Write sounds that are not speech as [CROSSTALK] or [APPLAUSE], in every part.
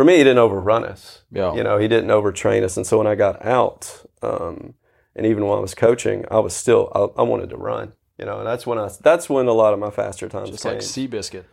for me, he didn't overrun us. Yeah. You know, he didn't overtrain us. And so when I got out, um, and even when I was coaching, I was still I, I wanted to run. You know, and that's when I that's when a lot of my faster times Just came. like Seabiscuit.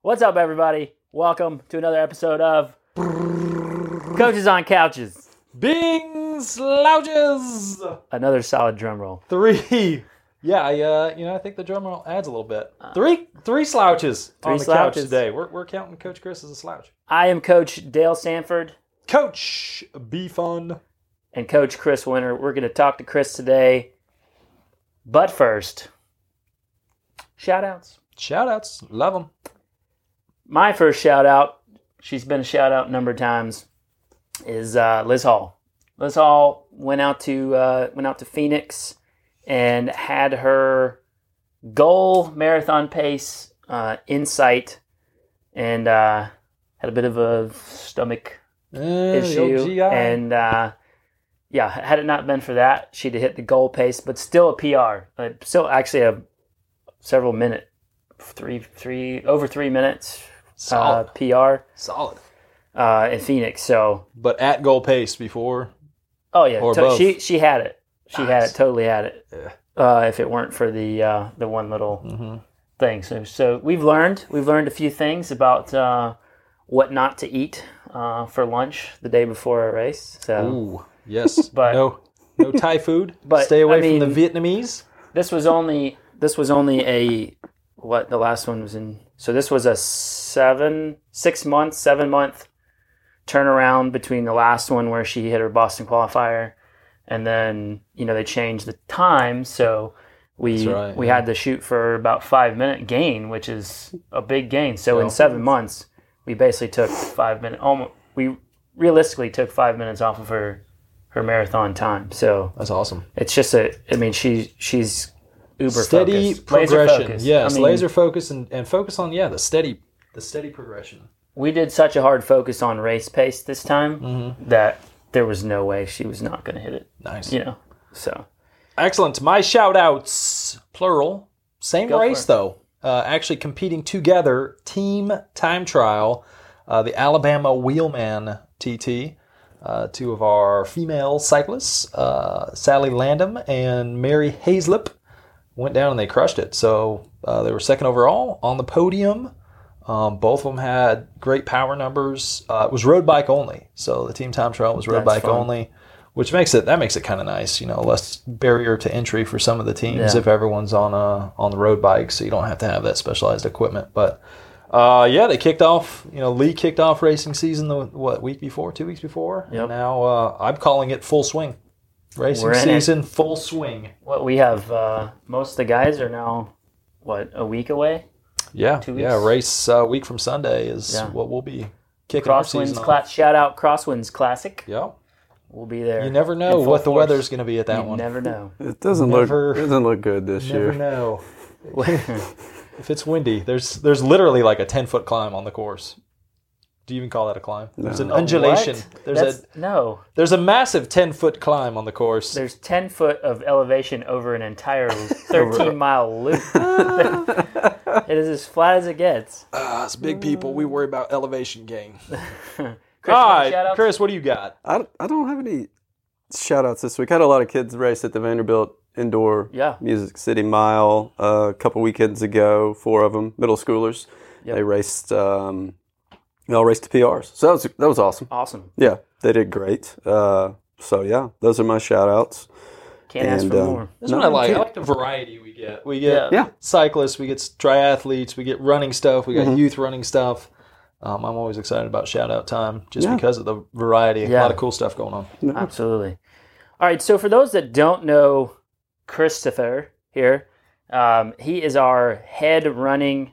What's up, everybody? Welcome to another episode of Coaches on Couches. Bing slouches. Another solid drum roll. Three. [LAUGHS] Yeah, I, uh, you know, I think the drum roll adds a little bit. Three, three slouches on the slouches. couch today. We're, we're counting Coach Chris as a slouch. I am Coach Dale Sanford Coach, be fun. and Coach Chris Winter. We're going to talk to Chris today. But first, shout outs. Shout outs, love them. My first shout out, she's been a shout out a number of times, is uh, Liz Hall. Liz Hall went out to uh, went out to Phoenix and had her goal marathon pace uh, in sight, and uh, had a bit of a stomach issue. And uh, yeah, had it not been for that, she'd have hit the goal pace, but still a PR. Uh, still actually a several minute, three three over three minutes uh, PR solid. uh, in Phoenix. So But at goal pace before. oh yeah, Or to- she she had it. She had it. Totally had it. Yeah. Uh, if it weren't for the uh, the one little Mm-hmm. thing. So so we've learned we've learned a few things about uh, what not to eat uh, for lunch the day before a race. So Ooh, yes. [LAUGHS] But- no, no Thai food. [LAUGHS] But, Stay away I from the Vietnamese. this was only this was only a what the last one was in. So this was a seven six month seven month turnaround between the last one where she hit her Boston qualifier, and then you know they changed the time so. We, right, we yeah. had to shoot for about five minute gain, which is a big gain. So Yeah. in seven months, we basically took five minutes. Almost, we realistically took five minutes off of her her marathon time. So That's awesome. it's just a. I mean, she she's uber steady laser progression. focused. Yes, I mean, laser focus and, and focus on yeah the steady the steady progression. We did such a hard focus on race pace this time Mm-hmm. that there was no way she was not going to hit it. Nice. You know, so Excellent. My shout outs, plural. Same Go race though. Uh, actually competing together, team time trial, uh, the Alabama Wheelmen TT. Uh, two of our female cyclists, uh, Sally Landham and Mary Hazlip, went down and they crushed it. So uh, they were second overall on the podium. Um, both of them had great power numbers. Uh, it was road bike only, so the team time trial was road That's bike fun. only, which makes it that makes it kind of nice. You know, less barrier to entry for some of the teams Yeah. if everyone's on a on the road bike, so you don't have to have that specialized equipment. But uh, yeah, they kicked off. You know, Lee kicked off racing season the what week before, two weeks before, Yep. and now uh, I'm calling it full swing. Racing We're in it. season, full swing. what we have, uh, most of the guys are now what a week away. Yeah, Two weeks? yeah. Race uh, week from Sunday is Yeah. what we'll be kicking our Crosswinds season off. class. Shout out Crosswinds Classic. Yeah. We'll be there. You never know full what the force. weather's going to be at that one. You one. never know. [LAUGHS] It doesn't Never- look doesn't look good this year. Never know. [LAUGHS] if it's windy, there's there's literally like a ten foot climb on the course. Do you even call that a climb? There's an undulation. What? There's That's, a no. there's a massive ten foot climb on the course. There's 10 foot of elevation over an entire [LAUGHS] 13 mile loop. [LAUGHS] it is as flat as it gets. Ah, it's big people. We worry about elevation gain. [LAUGHS] Chris, All you want right, shout-outs? Chris, what do you got? I, I don't have any shout outs this week. I had a lot of kids race at the Vanderbilt Indoor Yeah. Music City Mile uh, a couple weekends ago. Four of them, middle schoolers. Yep. They raced. Um, they all raced to PRs. So that was that was awesome. Awesome. Yeah, they did great. Uh, so yeah, those are my shout outs. Can't ask And, for um, more. That's No, what I like. I like the variety we get. We get Yeah. Yeah. cyclists, we get triathletes, we get running stuff, we got Mhm. youth running stuff. Um, I'm always excited about shout out time just Yeah. because of the variety. A lot of cool stuff going on. Absolutely. All right. So for those that don't know Christopher here, um, he is our head running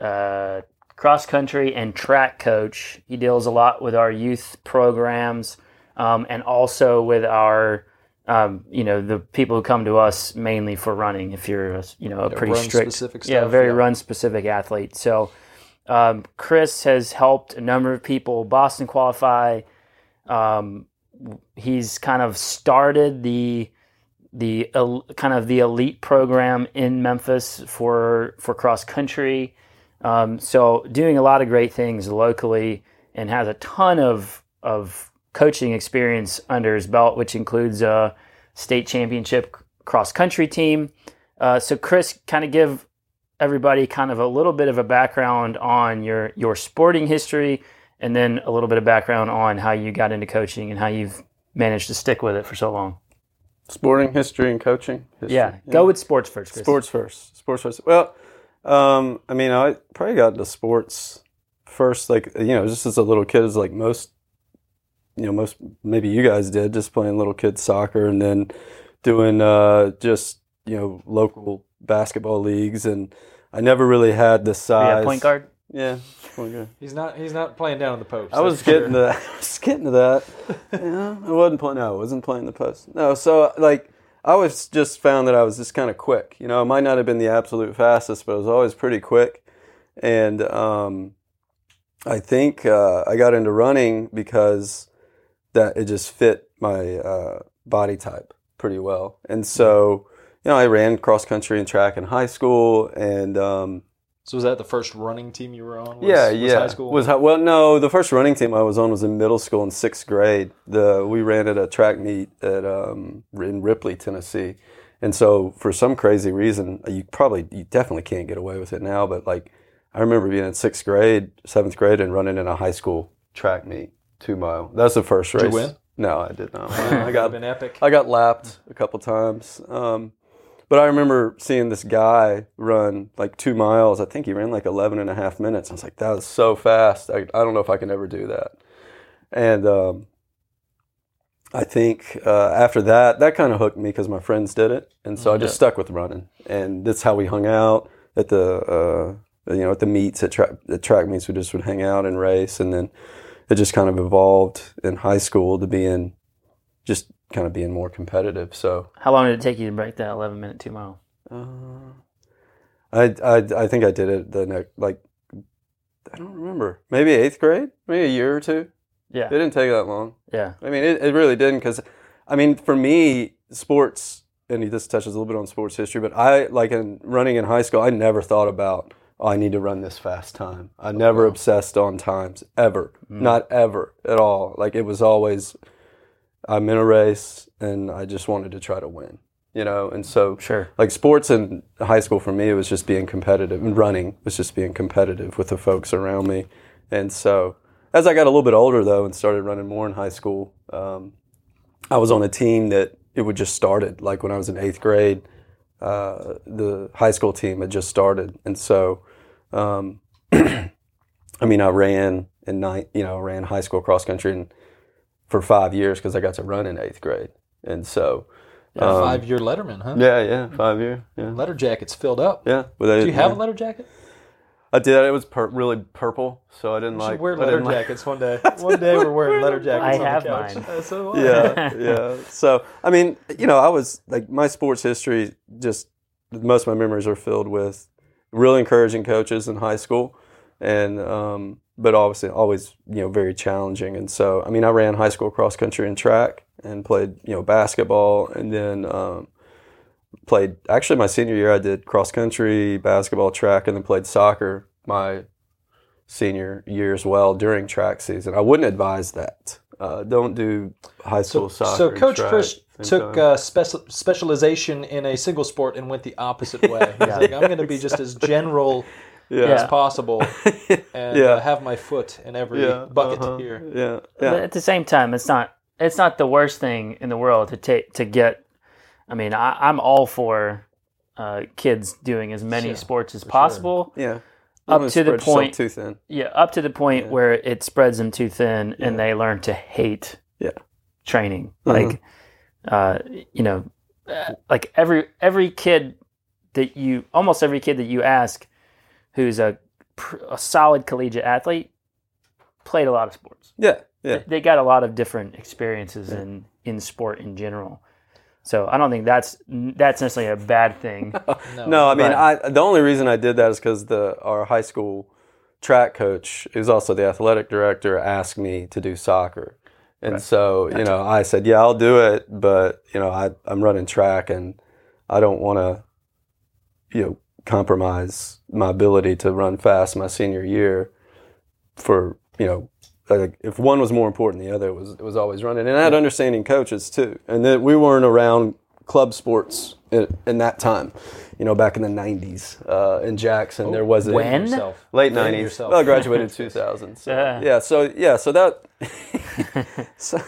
uh, cross country and track coach. He deals a lot with our youth programs um, and also with our. Um, you know the people who come to us mainly for running. If you're, a, you know, a pretty strict, specific yeah, very yeah. run specific athlete. So Um, Chris has helped a number of people Boston qualify. Um, he's kind of started the the el- kind of the elite program in Memphis for for cross country. Um, so doing a lot of great things locally and has a ton of of coaching experience under his belt, which includes a state championship cross country team. Uh, so Chris, kind of give everybody kind of a little bit of a background on your your sporting history, and then a little bit of background on how you got into coaching and how you've managed to stick with it for so long. Sporting history and coaching. History. Yeah, go with sports first. Chris. Sports first. Sports first. Well, um, I mean, I probably got into sports first, like you know, just as a little kid, as like most, you know, most maybe you guys did, just playing little kid soccer, and then doing uh, just you know local basketball leagues, and I never really had the size. Yeah, point guard. Yeah, point guard. He's not. He's not playing down in the post. I was getting sure. to [LAUGHS] I was getting to that. [LAUGHS] yeah, I wasn't playing. No, I wasn't playing the post. No, so like I was just found that I was just kind of quick. You know, I might not have been the absolute fastest, but I was always pretty quick. And um, I think uh, I got into running because that it just fit my uh, body type pretty well. And so, you know, I ran cross country and track in high school, and um, So was that the first running team you were on? Was, yeah, was. High school. Was well, no. The first running team I was on was in middle school in sixth grade. The we ran at a track meet at um, in Ripley, Tennessee, and so for some crazy reason, you probably you definitely can't get away with it now. But like, I remember being in sixth grade, seventh grade, and running in a high school track meet, two mile. That's the first race. you win? No, I did not. [LAUGHS] I got been epic. I got lapped a couple times. Um, but I remember seeing this guy run like two miles. I think he ran like 11 and a half minutes. I was like, that was so fast. I, I don't know if I can ever do that. And um, I think uh, after that, that kind of hooked me because my friends did it. And so I just stuck with running. And that's how we hung out at the, uh, you know, at the meets, at, tra- at track meets. We just would hang out and race. And then it just kind of evolved in high school to being just kind of being more competitive. So How long did it take you to break that 11 minute two mile? uh, I, I I think I did it the next like I don't remember maybe eighth grade maybe a year or two. Yeah. It didn't take that long. Yeah. I mean, it, it really didn't because I mean for me sports and this touches a little bit on sports history, but I like in running in high school I never thought about oh, I need to run this fast time. I never obsessed on times ever, not ever at all. Like it was always I'm in a race and I just wanted to try to win, you know. And so, Sure. like sports in high school for me, it was just being competitive, and running was just being competitive with the folks around me. And so, as I got a little bit older though, and started running more in high school, um, I was on a team that it would just started. Like when I was in eighth grade, uh, the high school team had just started, and so. Um, [CLEARS THROAT] I mean, I ran in ninth, you know, ran high school cross country and for five years because I got to run in eighth grade, and so um, Five year letterman, huh? yeah, yeah, five year, yeah, Letter jackets filled up. yeah. Well, Do you have a letter jacket? I did. It was pur- really purple, so I didn't We like. should wear I letter didn't like- jackets one day. [LAUGHS] One day we're wearing letter [LAUGHS] jackets. I on the have couch. mine. So [LAUGHS] yeah, yeah. So I mean, you know, I was like my sports history. Just most of my memories are filled with really encouraging coaches in high school, and um, but obviously always you know very challenging. And so I mean, I ran high school cross country and track, and played you know basketball, and then um, played. Actually, my senior year, I did cross country, basketball, track, and then played soccer. My senior year as well during track season. I wouldn't advise that. Uh, don't do high school soccer. So Coach Chris at the same took uh, speci- specialization in a single sport and went the opposite way. He's [LAUGHS] like, I'm going to be just [LAUGHS] as general as possible [LAUGHS] and Yeah. uh, have my foot in every yeah, bucket uh-huh, here. Yeah, But at the same time, it's not it's not the worst thing in the world to take to get. I mean, I, I'm all for uh, kids doing as many Sure, sports as sure. possible. yeah. Up to the point- too thin. Yeah, up to the point where it spreads them too thin, and they learn to hate Yeah. training. Uh-huh. Like, uh, you know, uh, like every every kid that you almost every kid that you ask who's a a solid collegiate athlete played a lot of sports. Yeah, yeah. They got a lot of different experiences in in sport in general. So I don't think that's that's necessarily a bad thing. [LAUGHS] No, I mean, But- I the only reason I did that is because the our high school track coach, who's also the athletic director, asked me to do soccer. And so, you know, I said, yeah, I'll do it, but you know, I, I'm running track and I don't want to, you know, compromise my ability to run fast my senior year for, you know, like if one was more important than the other, it was it was always running. And I had understanding coaches too, and that we weren't around club sports in, in that time. You know, back in the '90s uh, in Jackson, there was a When? Late Blame '90s. yourself. Well, I graduated 2000. So, Yeah. yeah. So yeah. So that. [LAUGHS] so,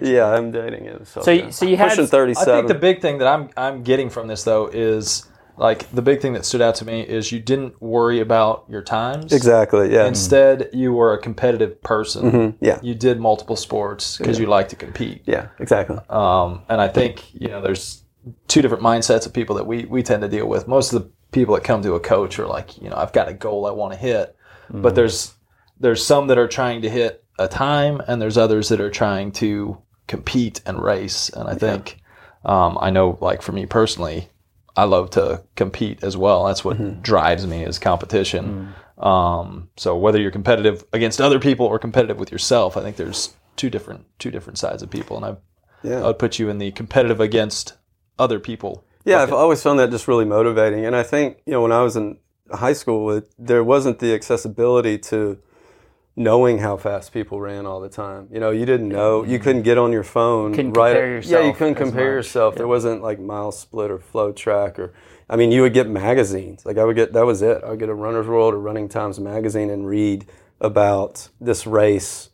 yeah, I'm dating it So, So you- yeah. so you had- pushing I think the big thing that I'm I'm getting from this though is like the big thing that stood out to me is you didn't worry about your times. exactly. Yeah. Instead, you were a competitive person. Mhm, yeah. You did multiple sports because you like to compete. Yeah. Exactly. Um, and I think you know there's two different mindsets of people that we we tend to deal with. Most of the people that come to a coach are like, you know, I've got a goal I want to hit, but there's there's some that are trying to hit a time, and there's others that are trying to compete and race. And I think um, I know, like for me personally, I love to compete as well. That's what drives me is competition. Um, so whether you're competitive against other people or competitive with yourself, I think there's two different two different sides of people, and I Yeah. I would put you in the competitive against other people. Yeah, I've always found that just really motivating. And I think, you know, when I was in high school, it, there wasn't the accessibility to knowing how fast people ran all the time. You know, you didn't know, you couldn't get on your phone. Couldn't right compare Yeah, you couldn't compare much. yourself. There wasn't like MileSplit or FloTrack or, I mean, you would get magazines. Like I would get, that was it. I would get a Runner's World or Running Times magazine and read about this race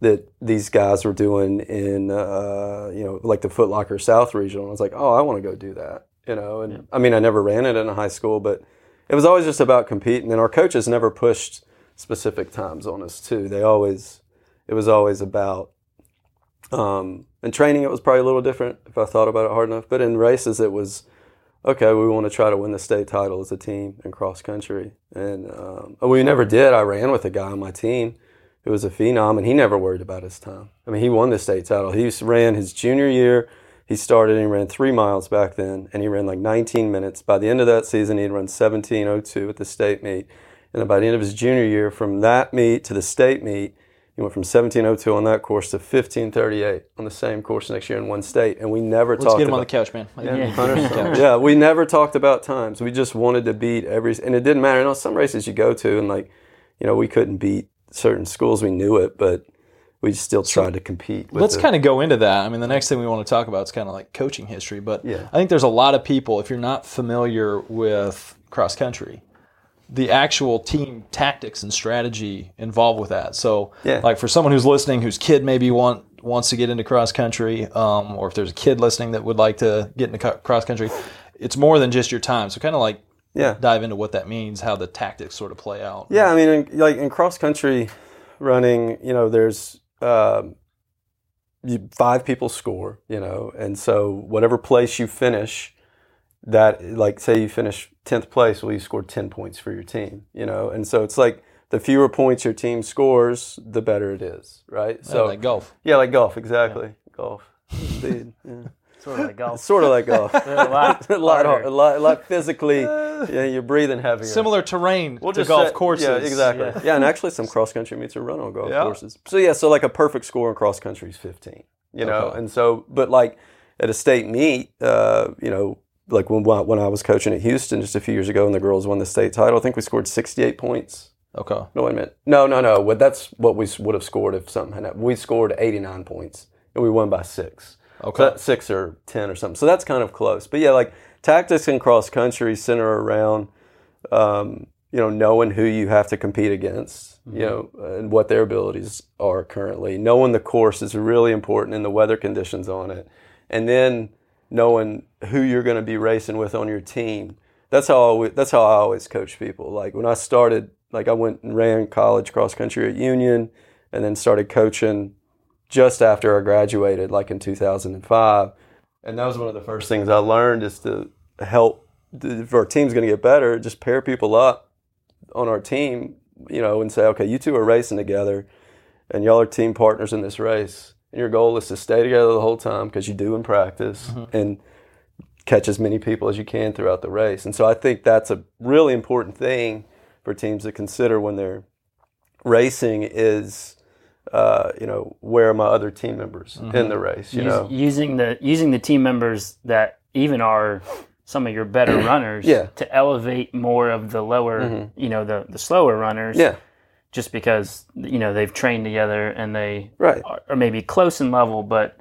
that these guys were doing in uh, you know like the Foot Locker South regional. I was like, oh, I want to go do that. You know, and I mean, I never ran it in high school, but it was always just about competing. And our coaches never pushed specific times on us too. They always it was always about um, in training. It was probably a little different if I thought about it hard enough. But in races, it was okay. We want to try to win the state title as a team in cross country, and um, we never did. I ran with a guy on my team who was a phenom, and he never worried about his time. I mean, he won the state title. He ran his junior year. He started and he ran three miles back then, and he ran like 19 minutes. By the end of that season, he'd run 17:02 at the state meet, and by the end of his junior year, from that meet to the state meet, he went from 17:02 on that course to 15:38 on the same course next year in one state. And we never Let's talked get him about on the couch, man. Yeah. Yeah. [LAUGHS] yeah, we never talked about times. We just wanted to beat every, and it didn't matter. You know, some races you go to, and like, you know, we couldn't beat certain schools. We knew it, but we still tried to compete. Let's kind of go into that. I mean, the next thing we want to talk about is kind of like coaching history. But Yeah. I think there's a lot of people, if you're not familiar with cross country, the actual team tactics and strategy involved with that. So, Yeah. like for someone who's listening, whose kid maybe want wants to get into cross country, um, or if there's a kid listening that would like to get into cross country, it's more than just your time. So, kind of like yeah, dive into what that means, how the tactics sort of play out. yeah. I mean, in, like in cross country running, you know, there's um, you, five people score, you know, and so whatever place you finish, that like say you finish tenth place, well, you scored ten points for your team, you know, and so it's like the fewer points your team scores, the better it is, right? So, So like golf. yeah, like golf, exactly, golf. Indeed, yeah. [LAUGHS] Sort of like golf. sort of like golf. [LAUGHS] A lot, [LAUGHS] a lot, harder. a lot, a lot physically. Yeah, you're breathing heavier. Similar terrain We'll to golf say- courses. Yeah, exactly. Yeah. Yeah. and actually, some cross country meets are run on golf Yeah. courses. So yeah, so like a perfect score in cross country is 15. You know, Okay. and so but like at a state meet, uh, you know, like when when I was coaching at Houston just a few years ago, and the girls won the state title, I think we scored 68 points. Okay. No, wait a minute. No, no, no. Well, that's what we would have scored if something had happened. We scored 89 points, and we won by six. Okay. So six or ten or something. So that's kind of close. But yeah, like tactics in cross country center around, um, you know, knowing who you have to compete against, you know, and what their abilities are currently. Knowing the course is really important and the weather conditions on it, and then knowing who you're going to be racing with on your team. That's how I, always- that's how I always coach people. Like when I started, like I went and ran college cross country at Union, and then started coaching just after I graduated, like in 2005. And that was one of the first things I learned is to help, if our team's going to get better, just pair people up on our team, you know, and say, okay, you two are racing together and y'all are team partners in this race. And your goal is to stay together the whole time because you do in practice and catch as many people as you can throughout the race. And so I think that's a really important thing for teams to consider when they're racing is, uh, you know, where are my other team members in the race? You Use- know, using the using the team members that even are some of your better [CLEARS THROAT] runners Yeah. Mm-hmm. to elevate more of the lower you know the the slower runners yeah, just because you know they've trained together and they right. are, are maybe close in level but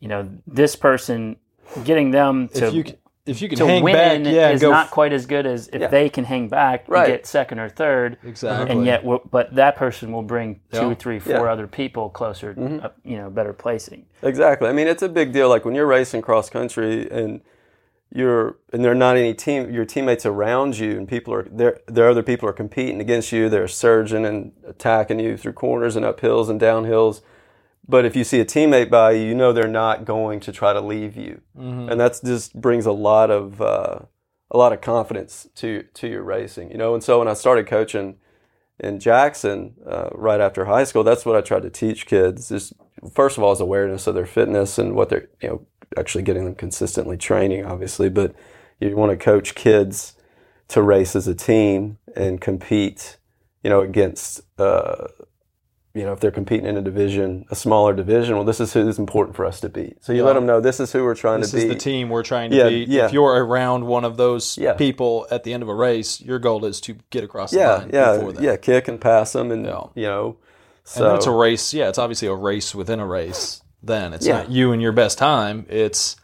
you know this person getting them to if you can, if you can to hang win back, yeah, is go not quite as good as if Yeah. they can hang back Right. and get second or third exactly. and yet but that person will bring two Yeah. three four Yeah. Mm-hmm. other people closer uh, you know better placing Exactly. I mean, it's a big deal. Like when you're racing cross country and you're and there are not any team your teammates around you and people are there there are other people are competing against you. They're surging and attacking you through corners and up hills and down hills but if you see a teammate by you you know they're not going to try to leave you. And that's just brings a lot of uh, a lot of confidence to to your racing you know? And so when i started coaching in Jackson uh, right after high school, that's what I tried to teach kids. Just first of all, is awareness of their fitness and what they're you know actually getting them consistently training, obviously. But you want to coach kids to race as a team and compete, you know, against. Uh, you know, if they're competing in a division, a smaller division, well, this is who's important for us to beat. So you let them know this is who we're trying this to beat. This is the team we're trying to Yeah, beat. yeah. If you're around one of those Yeah. people at the end of a race, your goal is to get across the Yeah, line yeah, before that. yeah. Kick and pass them, and Yeah. you know. And So then it's a race. Yeah, it's obviously a race within a race. Then it's Yeah. not you and your best time. It's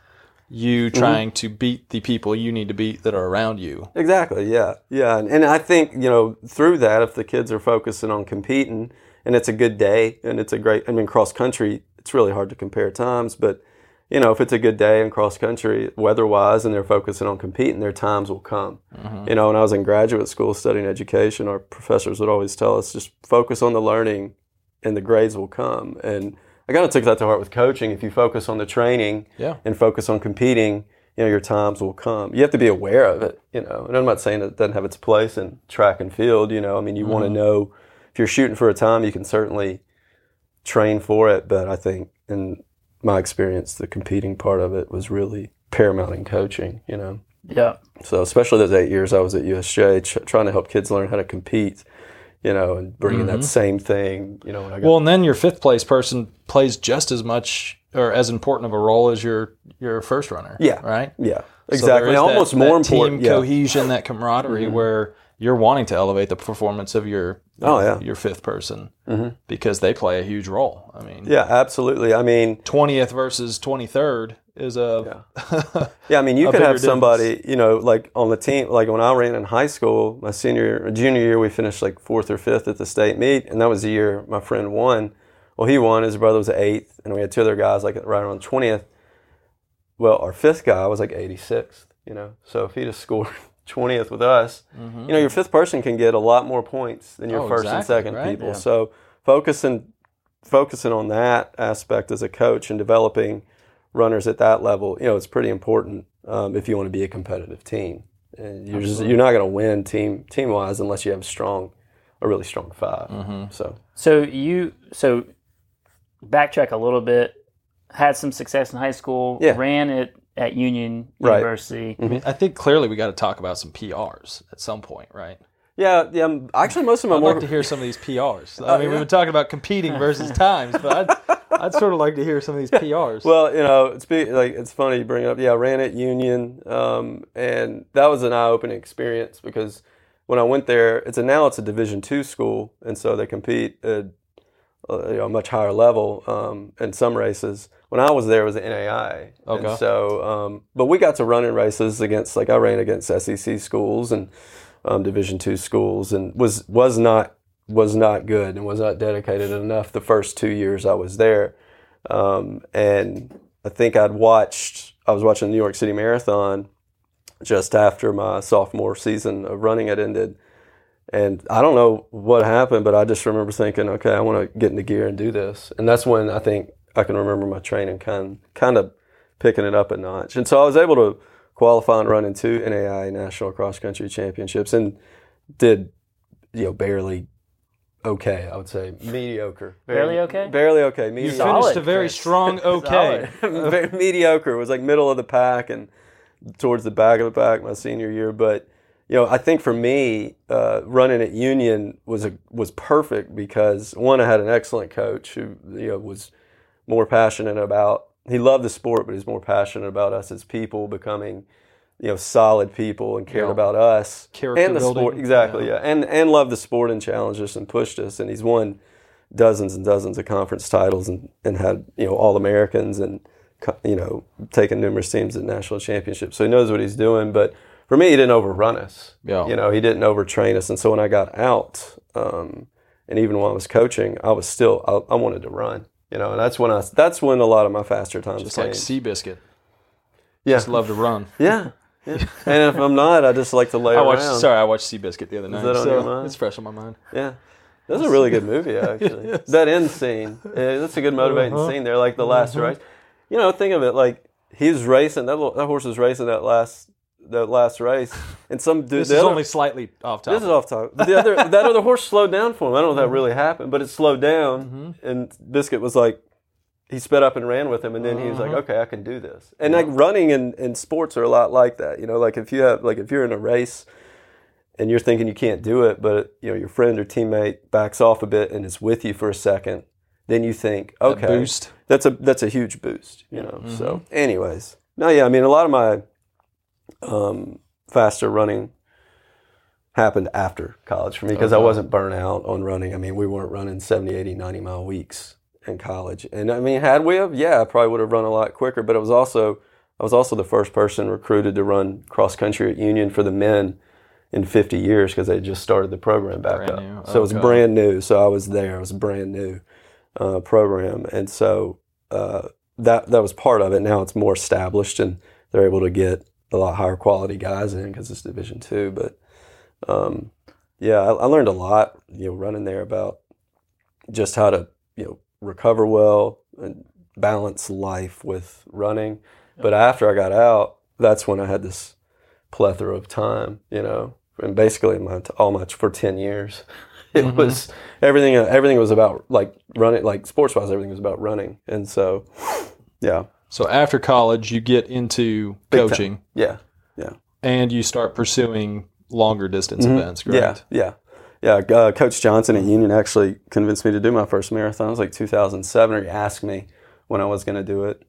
you Mm-hmm. trying to beat the people you need to beat that are around you. Exactly. Yeah. Yeah. And, and I think you know through that, if the kids are focusing on competing, and it's a good day, and it's a great. I mean, cross country, it's really hard to compare times, but you know, if it's a good day in cross country, weather wise, and they're focusing on competing, their times will come. You know, when I was in graduate school studying education, our professors would always tell us just focus on the learning, and the grades will come. And I kind of took that to heart with coaching. If you focus on the training, Yeah. and focus on competing, you know, your times will come. You have to be aware of it, you know. And I'm not saying it doesn't have its place in track and field, you know. I mean, you want to mm-hmm. know if you're shooting for a time, you can certainly train for it. But I think, in my experience, the competing part of it was really paramount in coaching, you know. yeah So, especially those eight years I was at USJ, tr- trying to help kids learn how to compete, you know, and bringing that same thing, you know. When I got Well, and then your fifth place person plays just as much or as important of a role as your your first runner. Yeah. Right. yeah, exactly. that- Almost that more team important. Yeah. Mm-hmm. cohesion, that camaraderie, where you're wanting to elevate the performance of your Oh, yeah. your fifth person because they play a huge role. I mean, yeah, absolutely. I mean, twentieth versus twenty third is a Yeah, [LAUGHS] yeah I mean, you could have somebody, you know, like on the team. Like when I ran in high school, my senior, junior year, we finished like fourth or fifth at the state meet, and that was the year my friend won. Well, he won. His brother was eighth, and we had two other guys like right around twentieth. Well, our fifth guy was like eighty sixth. You know, so if he just scored [LAUGHS] twentieth with us, mm-hmm. you know, your fifth person can get a lot more points than your Oh, first and second right? people. Yeah. So focusing focusing on that aspect as a coach and developing runners at that level, you know, it's pretty important um, if you want to be a competitive team. And you're just you're not going to win team team wise unless you have strong, a really strong 5 Mm-hmm. So So you so backtrack a little bit. Had some success in high school. Yeah. Ran it at Union Right. University. I mean, I think clearly we got to talk about some PRs at some point, right? yeah, yeah. um, Actually, most of my I'd more like to hear some of these PRs. [LAUGHS] I mean, we've been talking about competing versus [LAUGHS] times, but I'd, [LAUGHS] I'd sort of like to hear some of these PRs. Well, you know, it's be, like it's funny you bring it up. Yeah, I ran at Union, um, and that was an eye-opening experience because when I went there, it's a now it's a Division two school, and so they compete at uh, you know, a much higher level um, in some races. When I was there, it was the NAIA, Okay. and so um, but we got to run in races against like I ran against SEC schools and um, Division two schools, and was was not was not good and was not dedicated enough the first two years I was there. Um, and I think I'd watched, I was watching the New York City Marathon just after my sophomore season of running it ended. And I don't know what happened, but I just remember thinking, okay, I want to get into gear and do this. And that's when I think I can remember my training kind, kind of picking it up a notch. And so I was able to qualify and run in two NAIA National Cross Country Championships and did, you know, barely okay, I would say. Mediocre. Barely okay? Barely okay. you Mediocre. Solid, finished a very Chris. strong [LAUGHS] okay. [LAUGHS] Very mediocre. It was like middle of the pack and towards the back of the pack my senior year. But you know, I think for me, uh, running at Union was a was perfect because one, I had an excellent coach who you know was more passionate about. He loved the sport, but he's more passionate about us as people becoming, you know, solid people and cared Yeah. about us Character and the building. sport. Exactly, Yeah. yeah, and and loved the sport and challenged us and pushed us. And he's won dozens and dozens of conference titles and, and had you know all Americans and you know taken numerous teams to national championships. So he knows what he's doing. But for me, he didn't overrun us. Yeah. You know, he didn't overtrain us. And so when I got out, um, and even while I was coaching, I was still I, I wanted to run. You know, and that's when I that's when a lot of my faster times Just came. like Seabiscuit. yeah, Just love to run. yeah. Yeah. and if I'm not, I just like to lay I around. watched. Sorry, I watched Seabiscuit the other night. so? It's fresh on my mind. Yeah. That's a really good movie, [LAUGHS] actually. That end scene. Yeah, that's a good motivating Uh-huh. scene there, like the last uh-huh. race. You know, think of it like he's racing. That, that horse is racing that last that last race, and some dude. This is other- only slightly off topic. This is off topic. The other that other horse slowed down for him. I don't know if that uh-huh. really happened, but it slowed down, mm-hmm. and Biscuit was like, he sped up and ran with him, and then he was like, okay, I can do this. And like running and, and sports are a lot like that. You know, like if you have like if you're in a race and you're thinking you can't do it, but you know your friend or teammate backs off a bit and is with you for a second, then you think, okay, boost. that's a that's a huge boost, you know. So, anyways, no, yeah, I mean, a lot of my um, faster running happened after college for me because I wasn't burnt out on running. I mean, we weren't running 70, 80, 90 mile weeks in college. And I mean, had we have, yeah, I probably would have run a lot quicker, but it was also I was also the first person recruited to run cross country at Union for the men in 50 years because they just started the program back Brand up. new. So it was brand new. So I was there. It was a brand new uh, program, and so uh, that that was part of it. Now it's more established, and they're able to get a lot higher quality guys in because it's Division two. But um, yeah, I, I learned a lot, you know, running there about just how to you know recover well and balance life with running. But after I got out, that's when I had this plethora of time, you know, and basically my all my for ten years, [LAUGHS] it Mm-hmm. was everything. Everything was about like running, like sports wise, everything was about running, and so yeah, So after college, you get into Big time. coaching yeah, yeah. and you start pursuing longer distance events, Yeah, correct? yeah, yeah. Uh, Coach Johnson at Union actually convinced me to do my first marathon. It was like 2007, or he asked me when I was going to do it.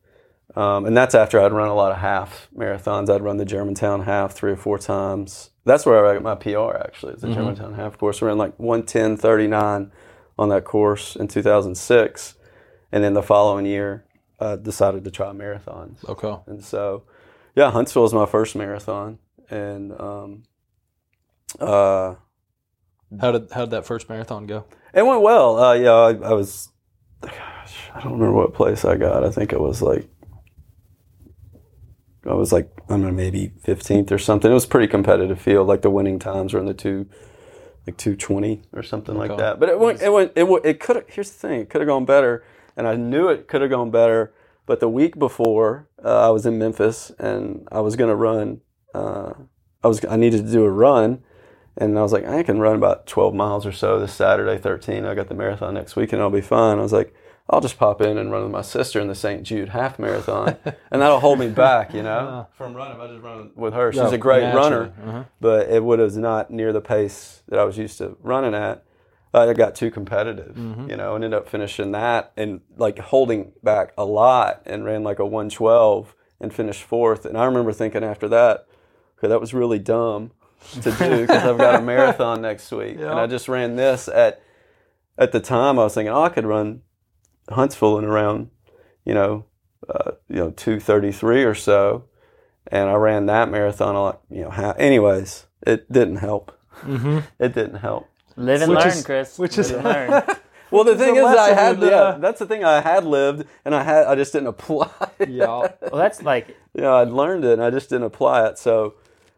Um, and that's after I'd run a lot of half marathons. I'd run the Germantown half three or four times. That's where I got my PR actually. It's the Germantown half course. I ran like 110.39 on that course in 2006. And then the following year, uh, decided to try marathons. Okay. And so, yeah, Huntsville was my first marathon. And um, uh, How did how did that first marathon go? it went well. Uh, yeah, I, I was, gosh, I don't remember what place I got. I think it was like, I was like, I don't know, maybe 15th or something. It was pretty competitive field. Like the winning times were in the two, like 220 or something like that. But it went, it went, it, went- it could here's the thing, it could have gone better. And I knew it could have gone better. But the week before, uh, I was in Memphis and I was going to run, uh, I was, I needed to do a run. And I was like, I can run about 12 miles or so this Saturday, 13. I got the marathon next week and I'll be fine. I was like, I'll just pop in and run with my sister in the St. Jude half marathon. [LAUGHS] and that'll hold me back, you know, [LAUGHS] from running. I just run with her. She's Yeah, a great naturally. runner, Uh-huh. but it would have not near the pace that I was used to running at. I got too competitive, Mm-hmm. you know, and ended up finishing that and like holding back a lot and ran like a 112 and finished fourth. And I remember thinking after that, okay, that was really dumb to do because I've got a [LAUGHS] marathon next week. Yeah. And I just ran this at, at the time I was thinking, oh, I could run Huntsville in around, you know, uh, you know, 233 or so. And I ran that marathon, a lot, you know, ha- anyways, it didn't help. Mm-hmm. [LAUGHS] It didn't help. Live and Which learn, is- Chris. which Live is- and learn. [LAUGHS] Well, the thing is, I had, in, yeah, uh, that's the thing I had lived, and I had, I just didn't apply. Yeah. well, that's like yeah, I'd learned it, and I just didn't apply it. So,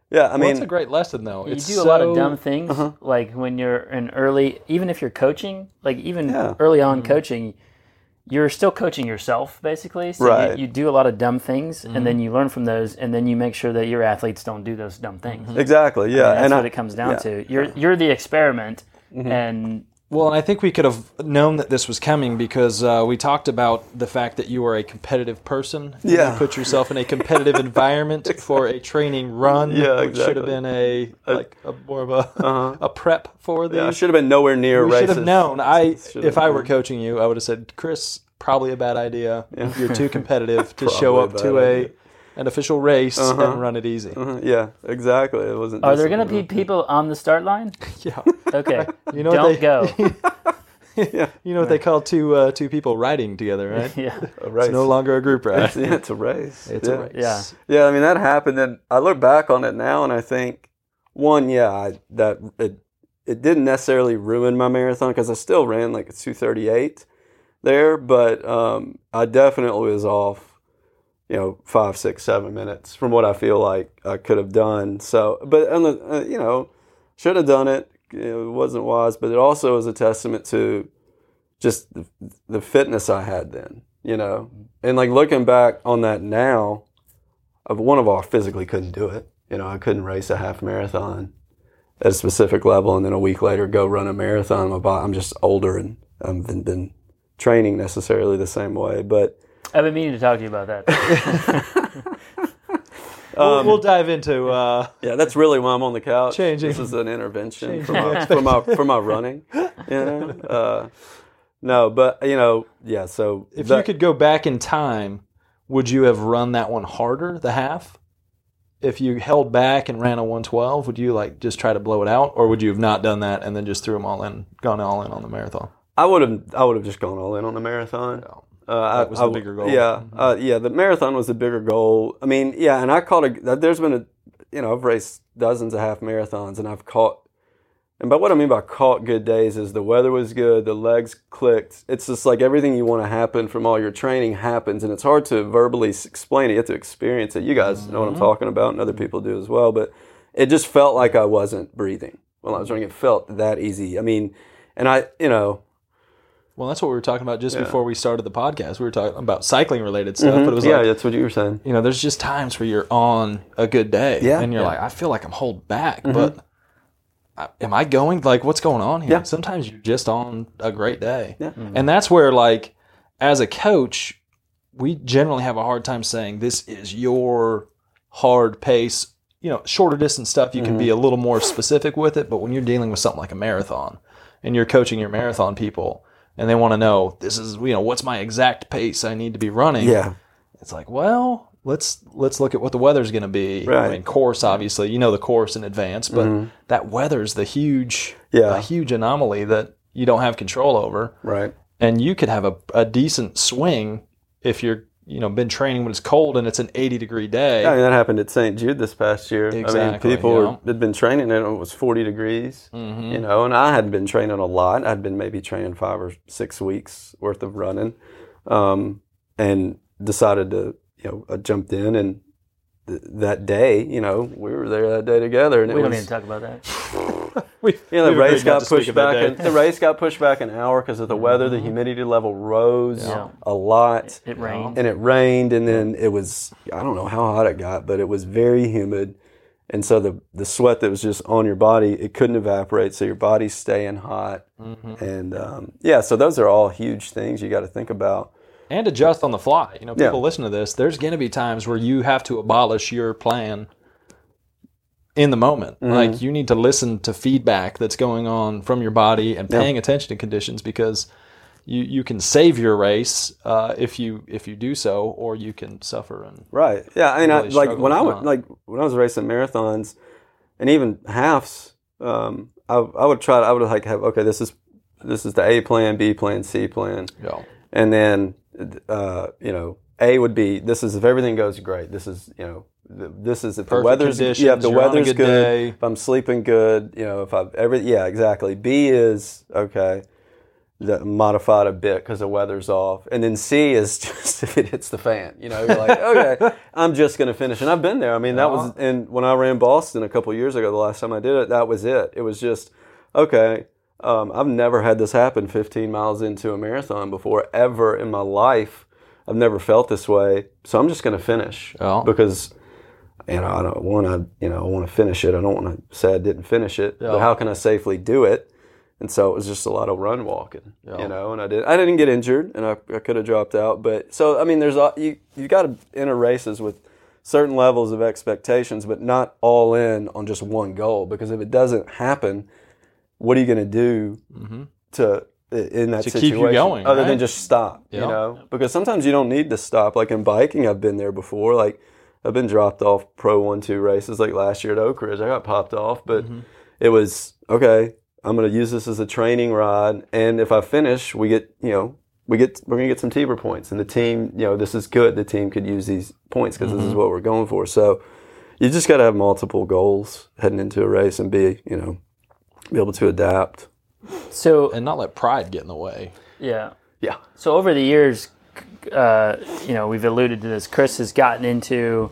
yeah, I Well, mean, it's a great lesson though. you It's do a lot of dumb things. Uh-huh. Like when you're in early, even if you're coaching, like even Yeah. early on mm-hmm. coaching, you're still coaching yourself basically. So Right. you, you do a lot of dumb things, and then mm-hmm. you learn from those, and then you make sure that your athletes don't do those dumb things. Mm-hmm. exactly, yeah, that's and what I, it comes down yeah. to. You're you're the experiment, and Well, and I think we could have known that this was coming because uh, we talked about the fact that you are a competitive person. Yeah. You put yourself in a competitive [LAUGHS] environment for a training run, Yeah, which should have been a like a, more of a [LAUGHS] a prep for the. Yeah, I should have been nowhere near we races. should have known. I if I were known. coaching you, I would have said, Chris, probably a bad idea. You're too competitive [LAUGHS] to show up to a. an official race Uh-huh. and run it easy. Uh-huh, yeah, exactly. It wasn't. Are there going to be people on the start line? [LAUGHS] Yeah, Okay. [LAUGHS] you know Don't they go. [LAUGHS] you know what they call two uh, two people riding together, right? Yeah. a race? It's no longer a group ride. yeah, it's a race. It's yeah. a race. Yeah. Yeah, I mean that happened, and I look back on it now, and I think one, yeah, I, that it it didn't necessarily ruin my marathon because I still ran like a two thirty eight there, but um, I definitely was off, you know, five, six, seven minutes from what I feel like I could have done. So, but uh, you know, should have done it. It wasn't wise, but it also is a testament to just the, the fitness I had then. You know, and like looking back on that now, of one of our physically couldn't do it. You know, I couldn't race a half marathon at a specific level, and then a week later go run a marathon. My body, I'm just older and I haven't been training necessarily the same way. But I've been meaning to talk to you about that. [LAUGHS] we'll, we'll dive into. Uh, yeah, that's really why I'm on the couch. Changing- This is an intervention changing for my, for my for my running. You know, [LAUGHS] uh, no, but you know, yeah. So if that- you could go back in time, would you have run that one harder, the half? If you held back and ran a 112, would you like just try to blow it out, or would you have not done that and then just threw them all in, gone all in on the marathon? I would have I would have just gone all in on the marathon. Uh, That was I- the bigger goal. Mm-hmm. Yeah, uh, yeah. The marathon was the bigger goal. I mean, yeah, and I caught a. There's been a, you know, I've raced dozens of half marathons, and I've caught. And by what I mean by caught good days is the weather was good, the legs clicked. It's just like everything you want to happen from all your training happens, and it's hard to verbally explain it. You have to experience it. You guys know what I'm talking about, and other people do as well. But it just felt like I wasn't breathing while I was running. It felt that easy. I mean, and I, you know, Well, that's what we were talking about just Yeah. before we started the podcast. We were talking about cycling related stuff, mm-hmm. but it was yeah, like, that's what you were saying. you know, there's just times where you're on a good day, Yeah. and you're Yeah. like, I feel like I'm holding back, mm-hmm. but I, am I going? Like, what's going on here? Yeah. Sometimes you're just on a great day, Yeah. Mm-hmm. and that's where, like, as a coach, we generally have a hard time saying this is your hard pace. You know, shorter distance stuff, you can be a little more specific with it, but when you're dealing with something like a marathon, and you're coaching your marathon people. And they want to know this is you know what's my exact pace I need to be running. Yeah, It's like, well, let's let's look at what the weather's going to be. Right. Mm-hmm. I mean, course obviously, you know the course in advance, but that weather's the huge, Yeah. a huge anomaly that you don't have control over, right. and you could have a, a decent swing if you're you know been training when it's cold and it's an 80 degree day. I mean, that happened at St. Jude this past year. I Exactly, mean, people yeah. were, had been training and it was 40 degrees, Mm-hmm. you know, and I hadn't been training a lot. I'd been maybe training five or six weeks worth of running um, and decided to, you know, I jumped in and th- that day, you know, we were there that day together and it we don't was, need to talk about that. [LAUGHS] [LAUGHS] we, you know, the we race got pushed back. that An, the race got pushed back an hour because of the weather. Mm-hmm. The humidity level rose Yeah. a lot. It rained. and it rained and then it was i don't know how hot it got but it was very humid and so the the sweat that was just on your body it couldn't evaporate so your body's staying hot Mm-hmm. and um, yeah so those are all huge things you got to think about and adjust on the fly. You know, people Yeah. listen to this. There's going to be times where you have to abolish your plan in the moment. Mm-hmm. Like you need to listen to feedback that's going on from your body and paying attention to conditions because you you can save your race uh, if you if you do so, or you can suffer and right yeah i mean I, like when i would not. like when i was racing marathons and even halves um, I, I would try to, i would like have okay this is this is the a plan b plan c plan know, and then uh, you know a would be this is if everything goes great this is you know th- this is if the weather's conditions, yeah if the weather's good good, if I'm sleeping good you know if I've every yeah exactly. B is okay the, modified a bit because the weather's off. And then C is [LAUGHS] just if it hits the fan you know you're like [LAUGHS] okay I'm just gonna finish. And I've been there. I mean that was and when I ran Boston a couple years ago the last time I did it that was it. It was just okay um, I've never had this happen 15 miles into a marathon before ever in my life. I've never felt this way, so I'm just going to finish Yeah. because you know I don't want to you know I want to finish it. I don't want to say I didn't finish it, Yeah. but how can I safely do it? and so it was just a lot of run walking, Yeah. you know. And I did I didn't get injured, and I, I could have dropped out, but so I mean, there's a- you you got to enter races with certain levels of expectations, but not all in on just one goal because if it doesn't happen, what are you going mm-hmm. to do to in that Mm-hmm. To keep situation you going, other right? than just stop? Yeah. You know, because sometimes you don't need to stop. Like in biking, I've been there before. Like I've been dropped off pro one two races. Like last year at Oak Ridge, I got popped off, but Mm-hmm. it was okay. I'm going to use this as a training ride, and if I finish, we get you know we get we're going to get some Tiber points, and the team you know this is good. The team could use these points because this is what we're going for. So you just got to have multiple goals heading into a race and be you know be able to adapt. So and not let pride get in the way. yeah. Yeah. So over the years, uh, you know, we've alluded to this. Chris has gotten into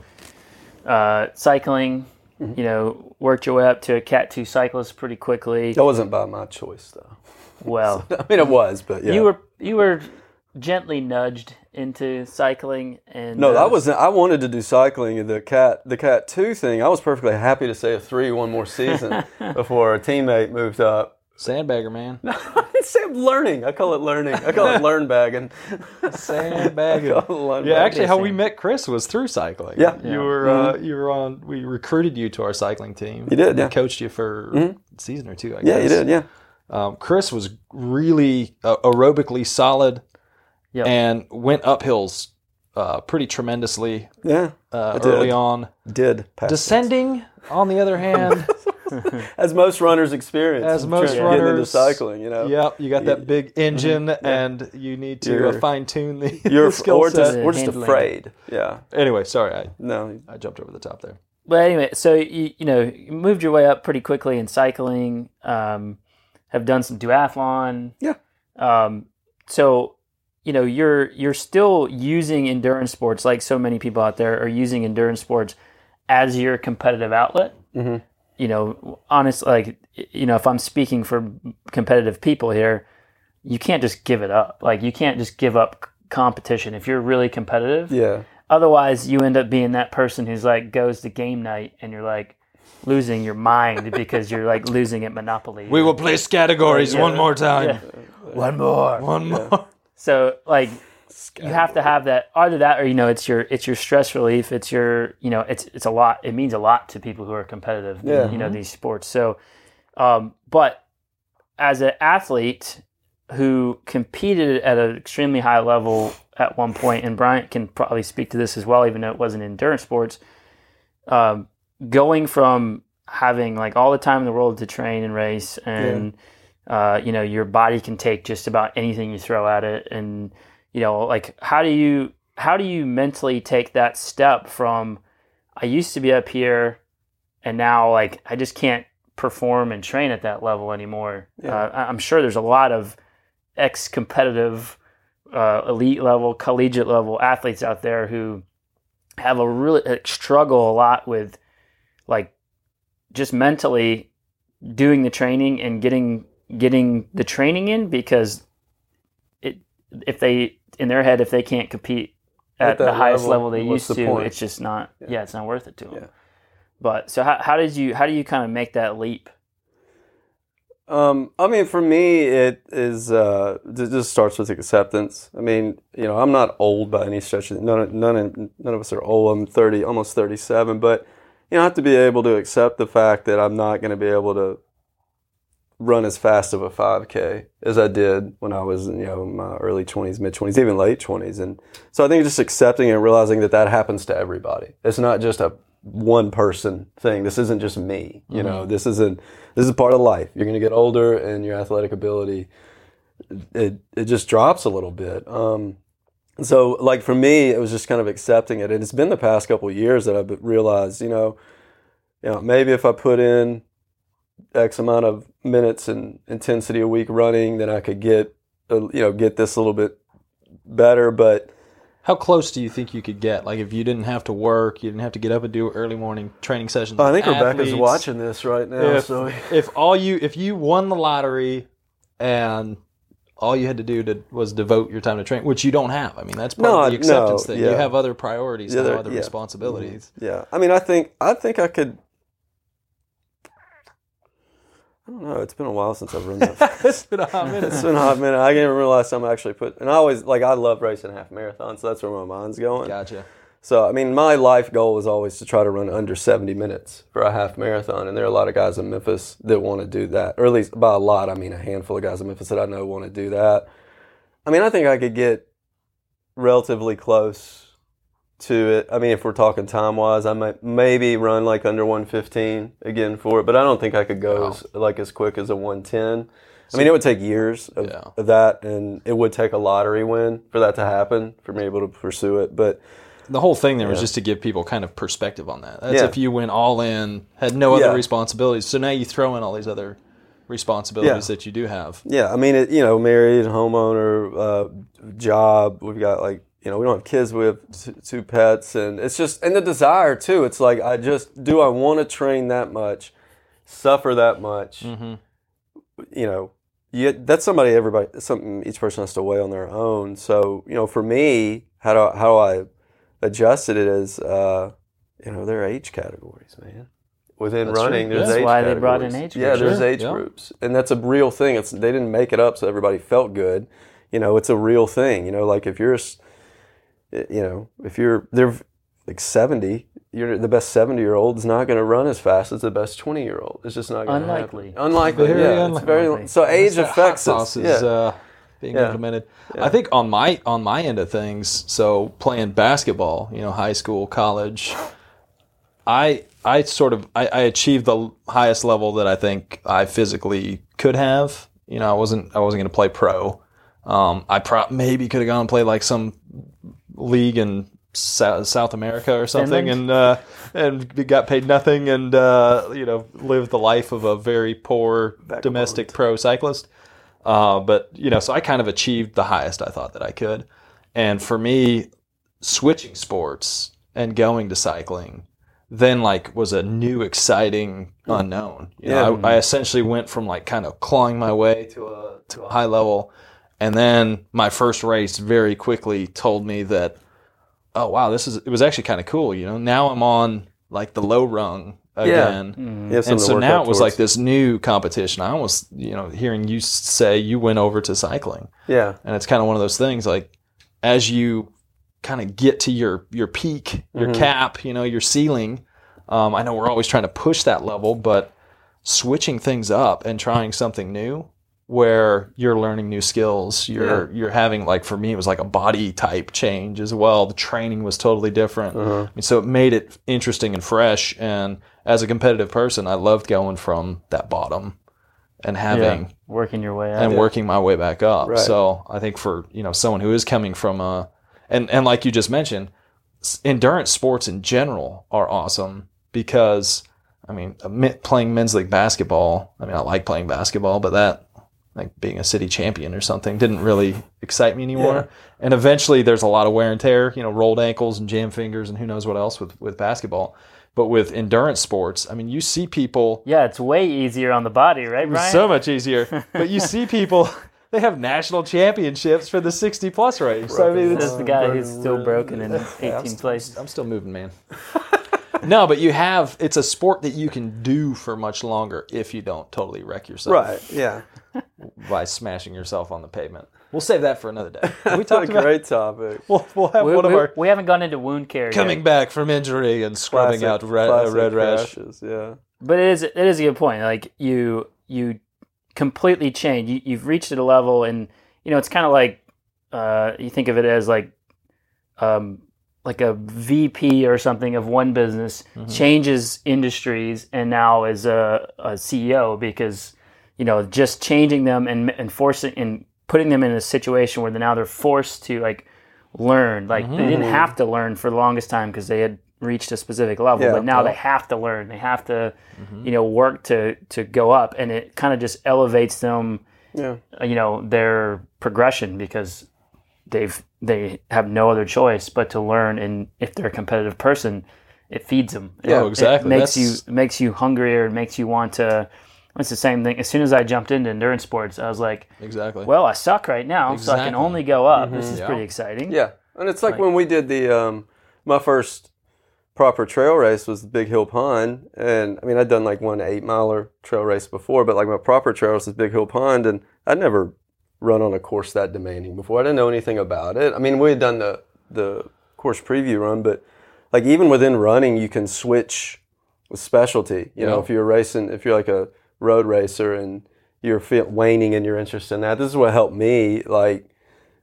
uh, cycling. Mm-hmm. You know, worked your way up to a Cat Two cyclist pretty quickly. That wasn't by my choice though. Well, [LAUGHS] I mean, it was, but yeah. you were you were gently nudged into cycling, and No, uh, that wasn't. I wanted to do cycling. The cat, the cat two thing. I was perfectly happy to say a three one more season [LAUGHS] before a teammate moved up. Sandbagger, man. [LAUGHS] Say I'm learning. I call it learning. I call it learn bagging. [LAUGHS] Sandbagger. [LAUGHS] Yeah, actually, how we met Chris was through cycling. Yeah. you were uh, you were on. We recruited you to our cycling team. You did, We yeah. coached you for a season or two. I guess. Yeah, you did. Yeah. Um, Chris was really uh, aerobically solid, Yep. and went up hills uh, pretty tremendously Yeah. uh, early on. Did pass Descending, on the other hand, [LAUGHS] as most runners experience. As in most getting into cycling, you know. yep, you got that big engine, and you need to uh, fine tune the, You're [LAUGHS] the skill or just, set. we're just afraid. Yeah. Anyway, sorry, I, No. I jumped over the top there. But anyway, so you you know you moved your way up pretty quickly in cycling. Um, have done some duathlon. Yeah. Um, so you know you're you're still using endurance sports like so many people out there are using endurance sports as your competitive outlet. Mhm. You know, honestly, like you know if I'm speaking for competitive people here, you can't just give it up. Like you can't just give up competition if you're really competitive. Yeah. Otherwise, you end up being that person who's like goes to game night and you're like losing your mind [LAUGHS] because you're like losing at Monopoly. We will play categories Yeah. one more time. Yeah. One more. One more. So like you have to have that either that or you know it's your it's your stress relief. It's your you know it's it's a lot. It means a lot to people who are competitive. in, Yeah. You know these sports. So, um, but as an athlete who competed at an extremely high level at one point, and Bryant can probably speak to this as well, even though it wasn't endurance sports. Um, going from having like all the time in the world to train and race, and uh, you know your body can take just about anything you throw at it, and you know like how do you how do you mentally take that step from I used to be up here, and now like I just can't perform and train at that level anymore. Yeah. Uh, I'm sure there's a lot of ex-competitive, uh, elite level, collegiate level athletes out there who have a really like, struggle a lot with like just mentally doing the training and getting getting the training in because it if they in their head if they can't compete at, At the highest level, level, they used the to point? it's just not yeah. it's not worth it to them Yeah. but so how, how did you how do you kind of make that leap Um, I mean, for me, it is. Uh, it just starts with acceptance. I mean, you know, I'm not old by any stretch. None, of- none, none of us are old. I'm 30, almost 37. But you know, I have to be able to accept the fact that I'm not going to be able to run as fast of a 5K as I did when I was, in, you know, my early 20s, mid 20s, even late 20s. And so I think just accepting and realizing that that happens to everybody. It's not just a one person thing. This isn't just me. You know, this isn't. This is part of life. You're going to get older, and your athletic ability it it just drops a little bit. Um, so like for me, it was just kind of accepting it, and it's been the past couple of years that I've realized, you know, you know, maybe if I put in X amount of minutes and intensity a week running, then I could get, uh, you know, get this a little bit better. But How close do you think you could get? Like if you didn't have to work, you didn't have to get up and do early morning training sessions. I think Rebecca's watching this right now. If, so if all you if you won the lottery and all you had to do to, was devote your time to training, which you don't have. I mean, that's part No, of the acceptance no, thing. yeah. You have other priorities, Yeah, now, other yeah. responsibilities. Yeah, I mean, I think I think I could. I don't know. It's been a while since I've run [LAUGHS] that. it's been a hot minute. [LAUGHS] it's been a hot minute. I can't remember the last time I actually put. And I always like I love racing half marathons, so that's where my mind's going. Gotcha. So I mean, my life goal is always to try to run under 70 minutes for a half marathon, and there are a lot of guys in Memphis that want to do that, or at least by a lot, I mean a handful of guys in Memphis that I know want to do that. I mean, I think I could get relatively close to it. I mean, if we're talking time wise, I might maybe run like under 115 again for it, but I don't think I could go Wow. as, like as quick as a 110. I mean, it would take years of, Yeah. of that, and it would take a lottery win for that to happen for me able to pursue it. But The whole thing there was just to give people kind of perspective on that. That's Yeah. if you went all in, had no other Yeah. responsibilities. So now you throw in all these other responsibilities Yeah. that you do have. Yeah, I mean, it, you know, married, homeowner, uh, job. We've got like, you know, we don't have kids. We have two, pets, and it's just and the desire too. It's like I just do. I want to train that much, suffer that much. You know, you, that's somebody. Everybody, something each person has to weigh on their own. So, you know, for me, how do how I adjusted it is, uh, you know, there are age categories, man. Within That's true. running, there's That's age why they brought in categories. age Yeah, there's Sure. age Yeah. groups, and that's a real thing. It's they didn't make it up so everybody felt good. You know, it's a real thing. You know, like if you're, a you know, if you're they're like seventy, you're the best seventy year old is not going to run as fast as the best twenty year old. It's just not going to Unlikely. happen. Unlikely. Very yeah, it's very so age hot affects sauce us. is Yeah. uh, being Yeah. implemented. I think on my on my end of things, so playing basketball, you know, high school, college, I I sort of I, I achieved the highest level that I think I physically could have. You know, I wasn't I wasn't going to play pro. Um, I pro- maybe could have gone and played like some league in South America or something, Finland? and uh, and got paid nothing, and uh, you know lived the life of a very poor domestic pro cyclist. Uh, but you know, so I kind of achieved the highest I thought that I could, and for me, switching sports and going to cycling then like was a new exciting unknown you know, I, I essentially went from like kind of clawing my way to a to a high level and then my first race very quickly told me that oh wow this is it was actually kind of cool you know? Now i'm on like the low rung again. You have something and so now up it was towards. like this new competition. I almost you know hearing you say you went over to cycling. Yeah, and it's kind of one of those things like as you kind of get to your your peak your cap you know your ceiling um, i know we're always trying to push that level but switching things up and trying something new where you're learning new skills you're you're having like for me it was like a body type change as well the training was totally different uh-huh. I mean, so it made it interesting and fresh and as a competitive person i loved going from that bottom and having Yeah, working your way up. and working my way back up. Right. So I think for you know someone who is coming from a and and like you just mentioned, endurance sports in general are awesome because I mean playing men's league basketball. I mean I like playing basketball, but that like being a city champion or something didn't really excite me anymore. And eventually there's a lot of wear and tear, you know, rolled ankles and jam fingers and who knows what else with with basketball. But with endurance sports, I mean, you see people yeah, it's way easier on the body, right, Brian? so much easier. [LAUGHS] but you see people, they have national championships for the 60 plus race. I mean, This it's, is the guy who's still broken in [LAUGHS] 18th st- place. I'm still moving, man. [LAUGHS] no, but you have, it's a sport that you can do for much longer if you don't totally wreck yourself right. Yeah, by smashing yourself on the pavement. We'll save that for another day. [LAUGHS] We that's a talked about, great topic. [LAUGHS] we'll, we'll have We, one of our we haven't gone into wound care coming yet, back from injury and scrubbing Classic- out red, uh, classic red rash. Yeah. but it is it is a good point. Like you you completely change. You, you've reached at a level, and you know it's kind of like uh, you think of it as like um, like a VP or something of one business Mm-hmm. changes industries, and now is a, a CEO because you know just changing them and and forcing and putting them in a situation where now they're forced to like learn. Like they didn't have to learn for the longest time because they had reached a specific level, Yeah. but now they have to learn. They have to, you know, work to to go up, and it kind of just elevates them. Yeah. uh, You know, their progression because they've they have no other choice but to learn. And if they're a competitive person, it feeds them. Yeah, It- exactly. It makes That's- you it makes you hungrier. It makes you want to. It's the same thing. As soon as I jumped into endurance sports, I was like, Exactly. "Well, I suck right now, so I can only go up. This is Yeah. pretty exciting." Yeah, and it's like, when we did the um, my first proper trail race was the Big Hill Pond, and I mean I'd done like one eight miler trail race before, but like my proper trail race was Big Hill Pond, and I'd never run on a course that demanding before. I didn't know anything about it. I mean we had done the the course preview run, but like even within running, you can switch with specialty. You know, if you're racing, if you're like a road racer and you're waning in your interest in that, this is what helped me. Like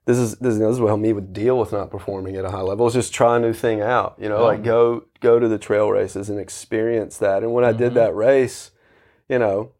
this is this, is- this is what helped me with deal with not performing at a high level. Is just try a new thing out. You know, like go go to the trail races and experience that. And when I did that race, you know,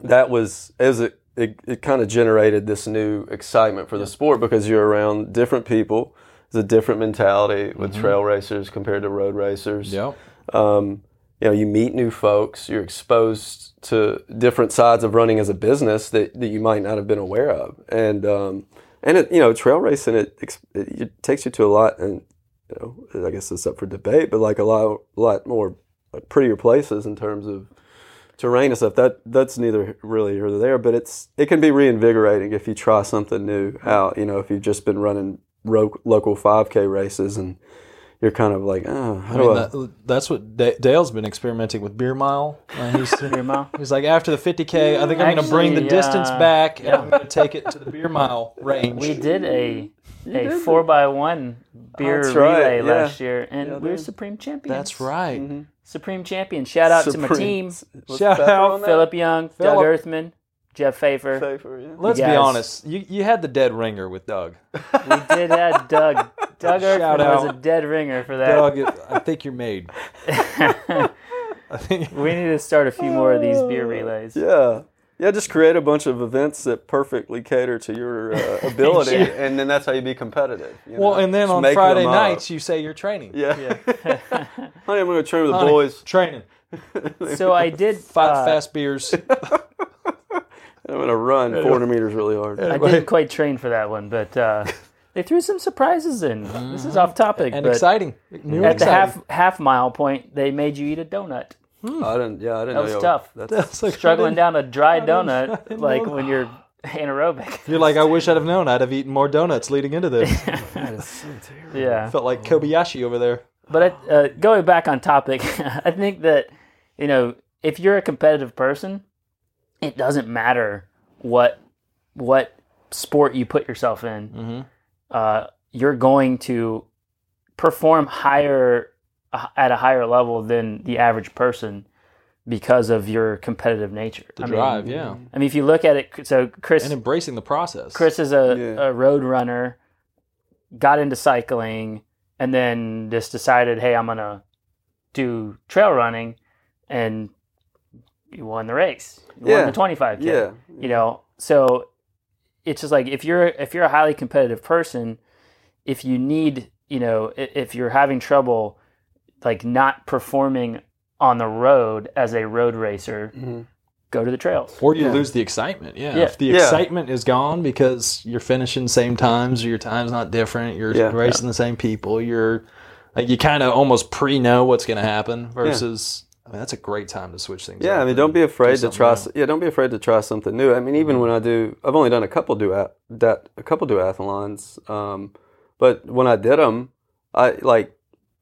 that was it was a, it, it kind of generated this new excitement for the sport because you're around different people. There's a different mentality with trail racers compared to road racers. Yep. Um, you know, you meet new folks. You're exposed to different sides of running as a business that, that you might not have been aware of. And um, and it, you know, trail racing it, it, it takes you to a lot, and you know, I guess it's up for debate, but like a lot, lot more like prettier places in terms of terrain and stuff. That that's neither really here nor there, but it's it can be reinvigorating if you try something new out. You know, if you've just been running ro- local 5K races and you're kind of like, oh, how I do mean, I? that, that's what Da- Dale's been experimenting with beer mile. Uh, he's, [LAUGHS] Beer mile. he's like, after the 50K, I think I'm going to bring the Actually, distance uh, back and. I'm going to take it to the beer mile [LAUGHS] range. We did a a four by one beer That's right, relay yeah. last year, and Yeah, we were supreme champions. That's right. supreme champion. Shout out to my Supreme- team: Shout out? Philip Young, Doug Earthman, Jeff Pfeiffer. Pfeffer, yeah. Let's You be guys- honest. You, you had the dead ringer with Doug. We did have Doug. [LAUGHS] Doug Shout Earthman was a out. dead ringer for that. Doug, it- I think you're made. [LAUGHS] I think [LAUGHS] We need to start a few more of these beer relays. Yeah. Yeah, just create a bunch of events that perfectly cater to your uh, ability, Yeah. and then that's how you be competitive. you Well, know? and then Just on make Friday them up. nights, you say you're training. yeah, honey, I'm going to train with the Honey, boys. Training. So I did Five uh, fast beers. I'm going to run 400 meters really hard. I didn't quite train for that one, but uh, [LAUGHS] they threw some surprises in. This is off topic, and but exciting. New and at the exciting. half half mile point, they made you eat a donut. I didn't. Yeah, I didn't That know. was you- tough. That's, [LAUGHS] That's like, Struggling down a dry donut, like know when you're [LAUGHS] anaerobic. You're like, I wish I'd have known. I'd have eaten more donuts leading into this. that is so terrible. Yeah. Felt like Kobayashi over there. But uh, going back on topic, I think that you know if you're a competitive person, it doesn't matter what what sport you put yourself in. Mm-hmm. Uh, you're going to perform higher uh, at a higher level than the average person because of your competitive nature. The I mean, yeah. I mean, if you look at it, so Chris And embracing the process. Chris is a, Yeah. a road runner, got into cycling, and then just decided, hey, I'm gonna do trail running, and you won the race. You Yeah. won the 25k. Yeah. You know, so it's just like if you're if you're a highly competitive person, if you need, you know, if you're having trouble, like not performing on the road as a road racer, Mhm. go to the trails. Or you Yeah. lose the excitement. Yeah. Yeah. If the Yeah. excitement is gone because you're finishing same times or your time's not different, you're Yeah. racing the same people, you're like you kind of almost pre know what's going to happen versus I mean that's a great time to switch things Yeah, I mean, don't be afraid to something try. new. Yeah, don't be afraid to try something new. I mean, even when I do, I've only done a couple duat that a couple duathlons, um, but when I did them, I like,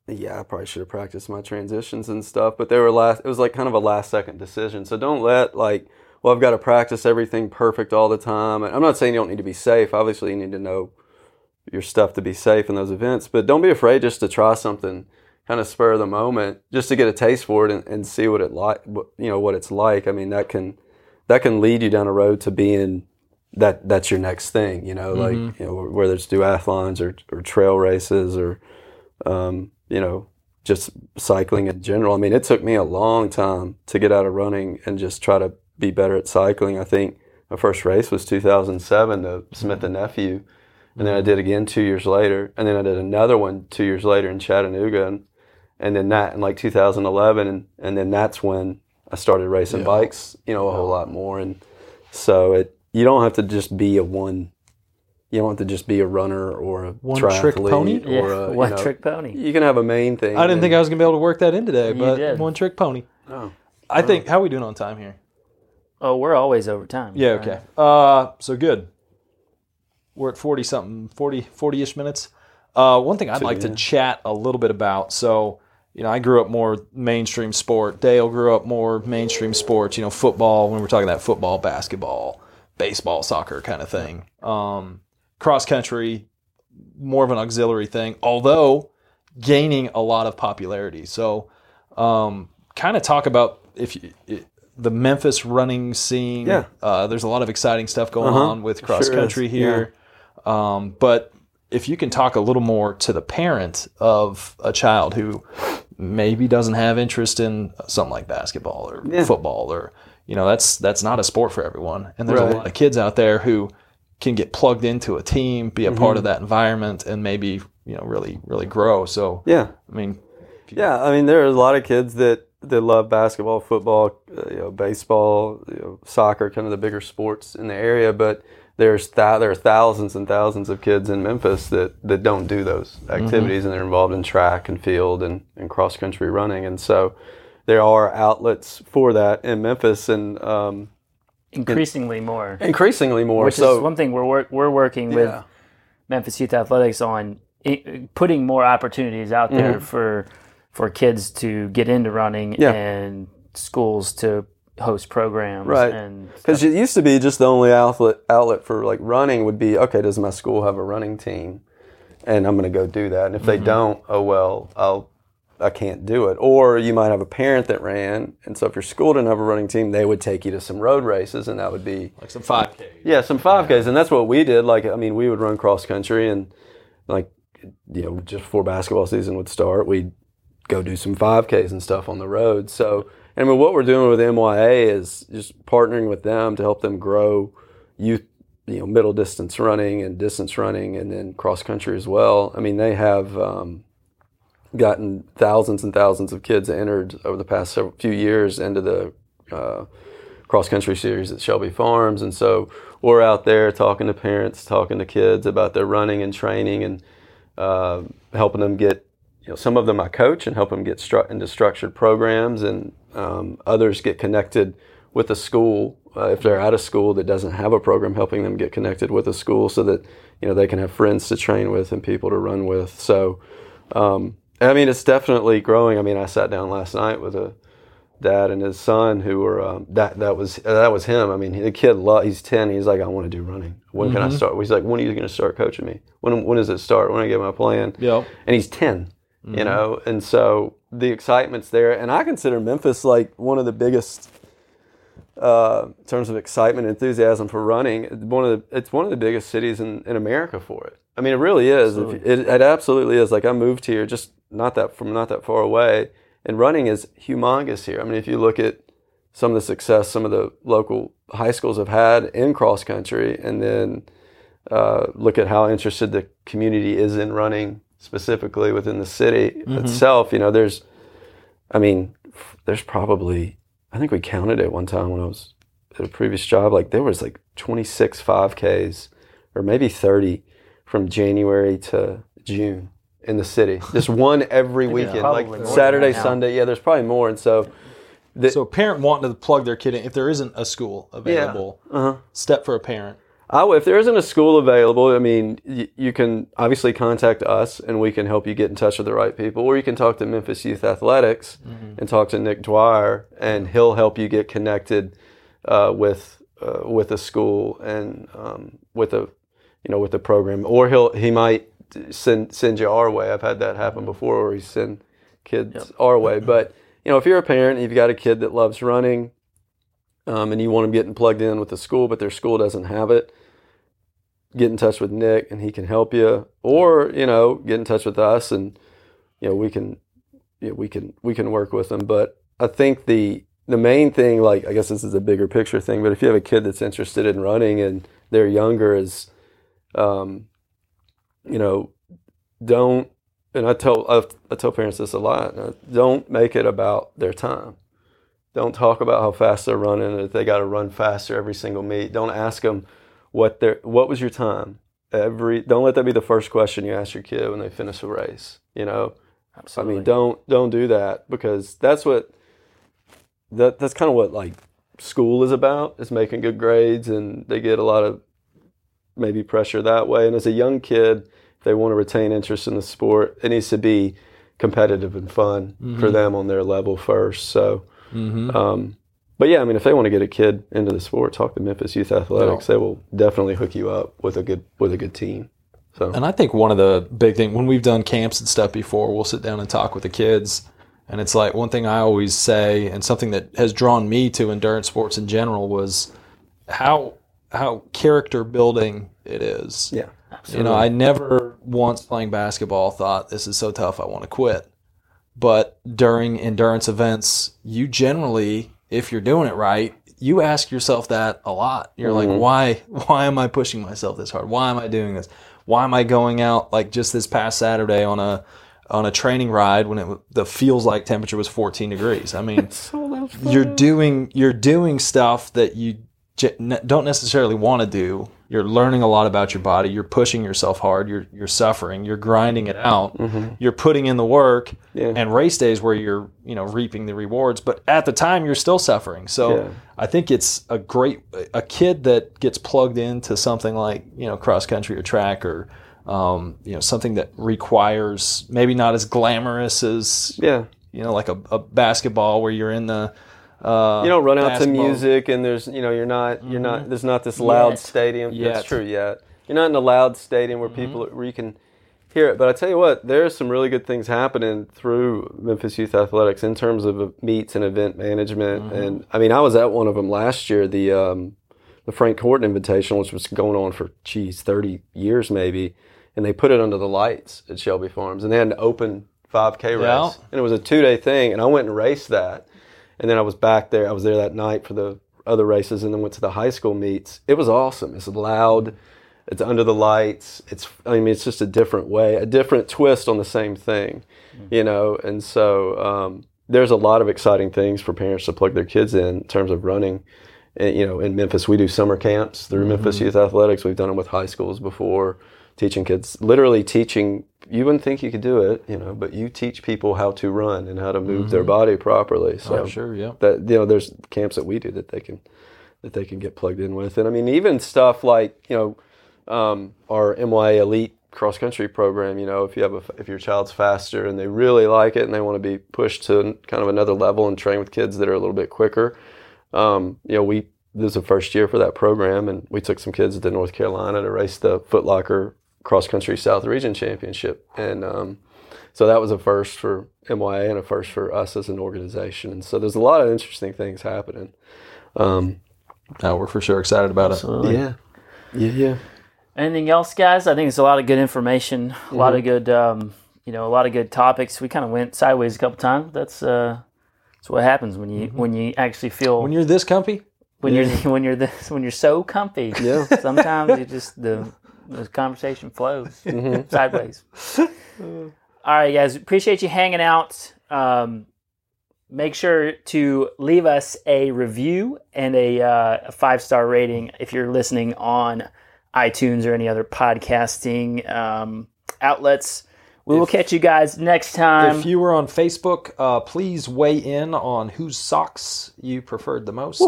yeah, I probably should have practiced my transitions and stuff. But they were last. It was like kind of a last second decision. So don't let like, well, I've got to practice everything perfect all the time. And I'm not saying you don't need to be safe. Obviously, you need to know your stuff to be safe in those events. But don't be afraid just to try something kind of spur of the moment just to get a taste for it and, and see what it like you know what it's like. I mean that can that can lead you down a road to being that that's your next thing you know like mm-hmm. you know whether it's duathlons or, or trail races or um, you know just cycling in general. I mean it took me a long time to get out of running and just try to be better at cycling. I think my first race was 2007 the smith and mm-hmm. nephew and then I mm-hmm. did again two years later, and then I did another one two years later in Chattanooga, and, and then that in like 2011, and, and then that's when I started racing bikes, you know, a whole lot more, and so it you don't have to just be a one, you don't have to just be a runner or a One-trick triathlete pony? Yeah, or a, you [LAUGHS] one know, trick pony. You can have a main thing. I didn't and- think I was going to be able to work that in today, You but did. one trick pony. Oh. I think how are we doing on time here? Oh, we're always over time. Yeah, okay. Uh, so good. We're at 40 something, 40 40 ish minutes. Uh, one thing I'd like to chat a little bit about. So, you know, I grew up more mainstream sport. Dale grew up more mainstream sports. You know, football. When we're talking about football, basketball, baseball, soccer kind of thing. Um, cross country, more of an auxiliary thing. Although gaining a lot of popularity. So, um, kind of talk about if you, it, the Memphis running scene. Yeah. Uh, there's a lot of exciting stuff going Uh-huh. on with cross Sure country is, here. Um, but if you can talk a little more to the parent of a child who maybe doesn't have interest in something like basketball or Yeah. football or you know that's that's not a sport for everyone and there's Right. a lot of kids out there who can get plugged into a team be a Mm-hmm. part of that environment and maybe you know really really grow so Yeah. i mean Yeah, I mean, there are a lot of kids that, that love basketball, football, uh, you know, baseball, you know, soccer, kind of the bigger sports in the area. But there's th- there are thousands and thousands of kids in Memphis that, that don't do those activities, and they're involved in track and field and, and cross country running. And so there are outlets for that in Memphis, and um, Increasingly more. increasingly more. Which so is one thing we're wor- we're working with Memphis Youth Athletics on putting more opportunities out there for for kids to get into running Mm-hmm. Yeah. and schools to host programs Right. and Because it used to be just the only outlet outlet for like running would be okay. Does my school have a running team? And I'm going to go do that. And if they mm-hmm. don't, oh well, I'll I can't do it. Or you might have a parent that ran, and so if your school didn't have a running team, they would take you to some road races, and that would be like some 5k yeah, some 5Ks, and that's what we did. Like, I mean, we would run cross country, and like, you know, just before basketball season would start, we'd go do some 5Ks and stuff on the road. So, I mean, what we're doing with MYA is just partnering with them to help them grow youth, you know, middle distance running and distance running, and then cross country as well. I mean, they have. Um, gotten thousands and thousands of kids entered over the past several, few years into the uh, cross country series at Shelby Farms, and so we're out there talking to parents, talking to kids about their running and training, and uh, helping them get. You know, some of them I coach and help them get stru- into structured programs, and um, others get connected with a school uh, if they're at a school that doesn't have a program, helping them get connected with a school so that you know they can have friends to train with and people to run with. So. Um, I mean, it's definitely growing. I mean, I sat down last night with a dad and his son who were um, that that was that was him. I mean, the kid lo- he's ten. He's like, I want to do running. When can I start? He's like, when are you going to start coaching me? When when does it start? When I get my plan? Yep. And he's 10 You know, and so the excitement's there. And I consider Memphis like one of the biggest. Uh, in terms of excitement, and enthusiasm for running, it's one of the it's one of the biggest cities in, in America for it. I mean, it really is. If- It, it absolutely is. Like I moved here just not that from not that far away, and running is humongous here. I mean, if you look at some of the success some of the local high schools have had in cross country, and then uh, look at how interested the community is in running specifically within the city itself. You know, there's, I mean, there's probably I think we counted it one time when I was at a previous job. Like there was like 26 5Ks or maybe 30 from January to June in the city. [LAUGHS] Just one every weekend, probably like Saturday. Sunday. Yeah, there's probably more. And so, so a parent wanting to plug their kid in if there isn't a school available uh-huh. step for a parent I w if there isn't a school available, I mean, y- you can obviously contact us and we can help you get in touch with the right people, or you can talk to Memphis Youth Athletics and talk to Nick Dwyer, and he'll help you get connected uh, with uh, with a school and um, with a you know with a program, or he'll he might send send you our way. I've had that happen before, where he send kids our way. But you know, if you're a parent and you've got a kid that loves running, um, and you want them getting plugged in with the school, but their school doesn't have it, get in touch with Nick and he can help you, or you know, get in touch with us and you know we can, you know, we can we can work with them. But I think the the main thing, like I guess this is a bigger picture thing, but if you have a kid that's interested in running and they're younger, is um, you know, don't and I tell I, I tell parents this a lot. uh, Don't make it about their time. Don't talk about how fast they're running. and If they got to run faster every single meet, don't ask them what their what was your time. Every don't let that be the first question you ask your kid when they finish a race. You know, Absolutely. I mean, don't don't do that because that's what that that's kind of what like school is about is making good grades and they get a lot of maybe pressure that way. And as a young kid, if they want to retain interest in the sport, it needs to be competitive and fun Mm-hmm. for them on their level first. So, um, but yeah, I mean, if they want to get a kid into the sport, talk to Memphis Youth Athletics. They will definitely hook you up with a good with a good team. So And I think one of the big things when we've done camps and stuff before, we'll sit down and talk with the kids. And it's like one thing I always say, and something that has drawn me to endurance sports in general, was how how character building it is. yeah, You know, I never once playing basketball thought this is so tough I want to quit. But during endurance events, you generally, if you're doing it right, you ask yourself that a lot. You're like, mm-hmm. why why am I pushing myself this hard? Why am I doing this? Why am I going out like just this past Saturday on a on a training ride when it the feels like temperature was 14 degrees? I mean, [LAUGHS] you're doing you're doing stuff that you don't necessarily want to do. You're learning a lot about your body. You're pushing yourself hard. You're you're suffering. You're grinding it out. You're putting in the work. Yeah. And race days where you're you know reaping the rewards, but at the time you're still suffering. So Yeah. I think it's a great a kid that gets plugged into something like you know cross country or track or um, you know something that requires maybe not as glamorous as yeah. you know like a, a basketball where you're in the uh, You don't run out to basketball. Mm-hmm. music, and there's you know you're not you're not there's not this loud Yet. stadium. Yet. That's true. Yet you're not in a loud stadium where people Mm-hmm. where you can hear it. But I tell you what, there's some really good things happening through Memphis Youth Athletics in terms of meets and event management. Mm-hmm. And I mean, I was at one of them last year, the um, the Frank Horton Invitational, which was going on for geez, 30 years maybe, and they put it under the lights at Shelby Farms, and they had an open 5K race, Yeah. and it was a two day thing, and I went and raced that, and then I was back there. I was there that night for the other races, and then went to the high school meets. It was awesome. It's loud. It's under the lights. It's I mean it's just a different way, a different twist on the same thing, you know. And so um, there's a lot of exciting things for parents to plug their kids in in terms of running. And, you know, in Memphis, we do summer camps through Memphis Youth Athletics. We've done them with high schools before, teaching kids, literally teaching. You wouldn't think you could do it, you know, but you teach people how to run and how to move their body properly. So Oh, sure, yeah. that you know there's camps that we do that they can that they can get plugged in with and i mean even stuff like you know um, our MYA elite cross country program you know if you have a if your child's faster and they really like it and they want to be pushed to kind of another level and train with kids that are a little bit quicker um, you know we this is the first year for that program and we took some kids to north carolina to race the foot locker cross country south region championship and um, so that was a first for MYA and a first for us as an organization. And so there's a lot of interesting things happening. Um, No, we're for sure excited about it. yeah, yeah, yeah. Anything else, guys? I think it's a lot of good information, a lot of good, um, you know, a lot of good topics. We kind of went sideways a couple times. That's uh, that's what happens when you when you actually feel When you're this comfy, when you're [LAUGHS] when you're this when you're so comfy. Yeah. Sometimes you just the the conversation flows [LAUGHS] sideways. All right, guys. Appreciate you hanging out. Um, make sure to leave us a review and a, uh, a five star rating if you're listening on iTunes or any other podcasting um, outlets. We will catch you guys next time. if you were on Facebook, uh, please weigh in on whose socks you preferred the most.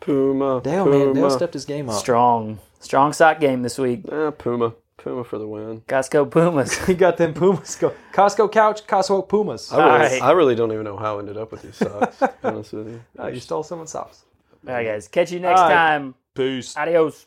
Puma, Damn, Puma, man, Dale stepped his game up. strong, Strong sock game this week. Eh, Puma. Puma for the win. Costco Pumas. [LAUGHS] You got them Pumas. Go. Costco couch, Costco Pumas. I really, right. I really don't even know how I ended up with these socks. [LAUGHS] Honestly, ah, you. Stole someone's socks. All right, guys. Catch you next right. time. Peace. Adios.